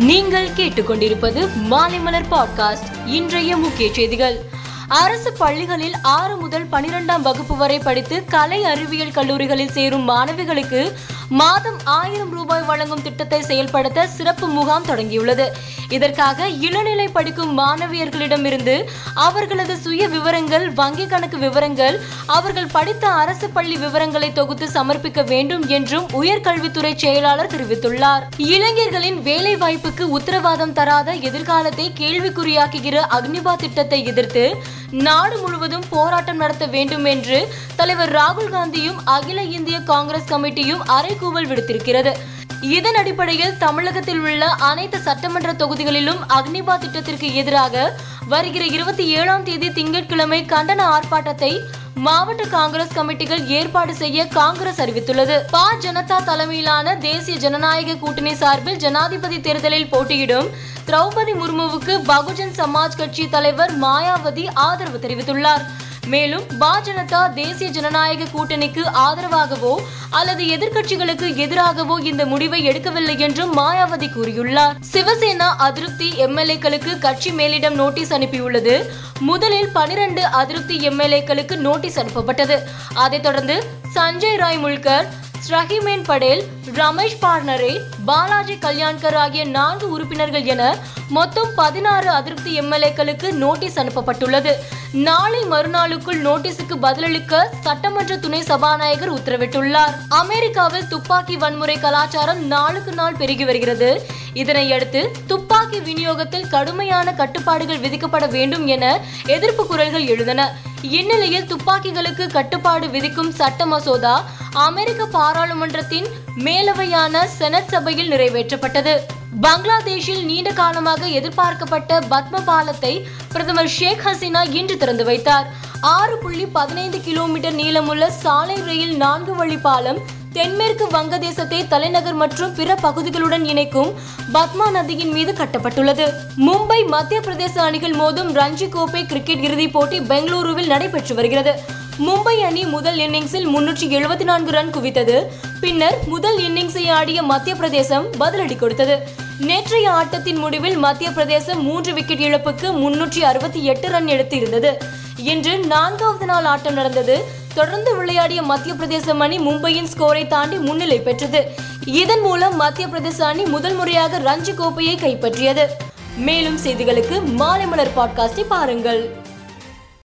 நீங்கள் கேட்டுக்கொண்டிருப்பது மாலைமலர் பாட்காஸ்ட். இன்றைய முக்கிய செய்திகள். அரசு பள்ளிகளில் ஆறு முதல் பனிரெண்டாம் வகுப்பு வரை படித்து கலை அறிவியல் கல்லூரிகளில் சேரும் மாணவிகளுக்கு மாதம் ஆயிரம் ரூபாய் வழங்கும் திட்டத்தை செயல்படுத்த சிறப்பு முகாம் தொடங்கியுள்ளது. இதற்காக இளநிலை படிக்கும் மாணவியர்களிடமிருந்து அவர்களது சுய விவரங்கள் வங்கி கணக்கு விவரங்கள் அவர்கள் படித்த அரசு பள்ளி விவரங்களை தொகுத்து சமர்ப்பிக்க வேண்டும் என்றும் உயர்கல்வித்துறை செயலாளர் தெரிவித்துள்ளார். இளைஞர்களின் வேலை வாய்ப்புக்கு உத்தரவாதம் தராத எதிர்காலத்தை கேள்விக்குறியாக்குகிற அக்னிபா திட்டத்தை எதிர்த்து நாடு முழுவதும் போராட்டம் நடத்த வேண்டும் என்று தலைவர் ராகுல் காந்தியும் அகில இந்திய காங்கிரஸ் கமிட்டியும் அறைகூவல் விடுத்திருக்கிறது. இதன் அடிப்படையில் தமிழகத்தில் உள்ள அனைத்து சட்டமன்ற தொகுதிகளிலும் அக்னிபா திட்டத்திற்கு எதிராக வருகிற இருபத்தி ஏழாம் தேதி திங்கட்கிழமை கண்டன ஆர்ப்பாட்டத்தை மாவட்ட காங்கிரஸ் கமிட்டிகள் ஏற்பாடு செய்ய காங்கிரஸ் அறிவித்துள்ளது. பா. ஜனதா தலைமையிலான தேசிய ஜனநாயக கூட்டணி சார்பில் ஜனாதிபதி தேர்தலில் போட்டியிடும் திரௌபதி முர்முவுக்கு பகுஜன் சமாஜ் கட்சி தலைவர் மாயாவதி ஆதரவு தெரிவித்துள்ளார். மேலும் பாஜனதா தேசிய ஜனநாயக கூட்டணிக்கு ஆதரவாகவோ அல்லது எதிர்க்கட்சிகளுக்கு எதிராகவோ இந்த முடிவை எடுக்கவில்லை என்றும் மாயாவதி கூறியுள்ளார். சிவசேனா அதிருப்தி எம்எல்ஏக்களுக்கு கட்சி மேலிடம் நோட்டீஸ் அனுப்பியுள்ளது. முதலில் பனிரெண்டு அதிருப்தி எம்எல்ஏக்களுக்கு நோட்டீஸ் அனுப்பப்பட்டது. அதைத் தொடர்ந்து சஞ்சய் ராய் முல்கர் ரஹிமேன் படேல் ரமேஷ் பார்னரே பாலாஜி கல்யாண்கர் ஆகிய நான்கு உறுப்பினர்கள் என மொத்தம் பதினாறு அதிருப்தி எம்எல்ஏக்களுக்கு நோட்டீஸ் அனுப்பப்பட்டுள்ளது. நாளை மறுநாளுக்குள் நோட்டீஸுக்கு பதிலளிக்க சட்டமன்ற துணை சபாநாயகர் உத்தரவிட்டுள்ளார். அமெரிக்காவில் துப்பாக்கி வன்முறை கலாச்சாரம் நாளுக்கு நாள் பெருகி வருகிறது. இதனையடுத்து துப்பாக்கி துப்பாக்கி விநியோகத்தில் கடுமையான கட்டுப்பாடுகள் விதிக்கப்பட வேண்டும் என எதிர்ப்பு குரல்கள் எழுந்தன. இந்நிலையில் துப்பாக்கிகளுக்கு கட்டுப்பாடு விதிக்கும் சட்ட மசோதா அமெரிக்க பாராளுமன்றத்தின் மேலவையான செனட் சபையில் நிறைவேற்றப்பட்டது. பங்களாதேஷில் நீண்ட காலமாக எதிர்பார்க்கப்பட்ட பத்ம பாலத்தை பிரதமர் ஷேக் ஹசீனா இன்று திறந்து வைத்தார். ஆறு புள்ளி பதினைந்து கிலோமீட்டர் நீளமுள்ள சாலை ரயில் நான்கு வழி பாலம் தென்மேற்கு வங்கதேசத்தை தலைநகர் மற்றும் பிற பகுதிகளுடன் இணைக்கும் பத்மா நதியின் மீது கட்டப்பட்டுள்ளது. மும்பை மத்திய பிரதேச அணிகள் மோதும் ரஞ்சி கோப்பை கிரிக்கெட் இறுதிப் போட்டி பெங்களூருவில் நடைபெற்று வருகிறது. மும்பை அணி முதல் இன்னிங்ஸில் முன்னூற்றி எழுபத்தி நான்கு ரன் குவித்தது. பின்னர் முதல் இன்னிங்ஸை ஆடிய மத்திய பிரதேசம் பதிலடி கொடுத்தது. நேற்றைய ஆட்டத்தின் முடிவில் மத்திய பிரதேசம் மூன்று விக்கெட் இழப்புக்கு முன்னூற்றி அறுபத்தி எட்டு ரன் எடுத்து இருந்தது இன்று நான்காவது நாள் ஆட்டம் நடந்தது. தொடர்ந்து விளையாடிய மத்திய பிரதேசம் அணி மும்பையின் ஸ்கோரை தாண்டி முன்னிலை பெற்றது. இதன் மூலம் மத்திய பிரதேச அணி முதல் முறையாக ரஞ்சி கோப்பையை கைப்பற்றியது. மேலும் செய்திகளுக்கு மாலை மலர் பாட்காஸ்டை பாருங்கள்.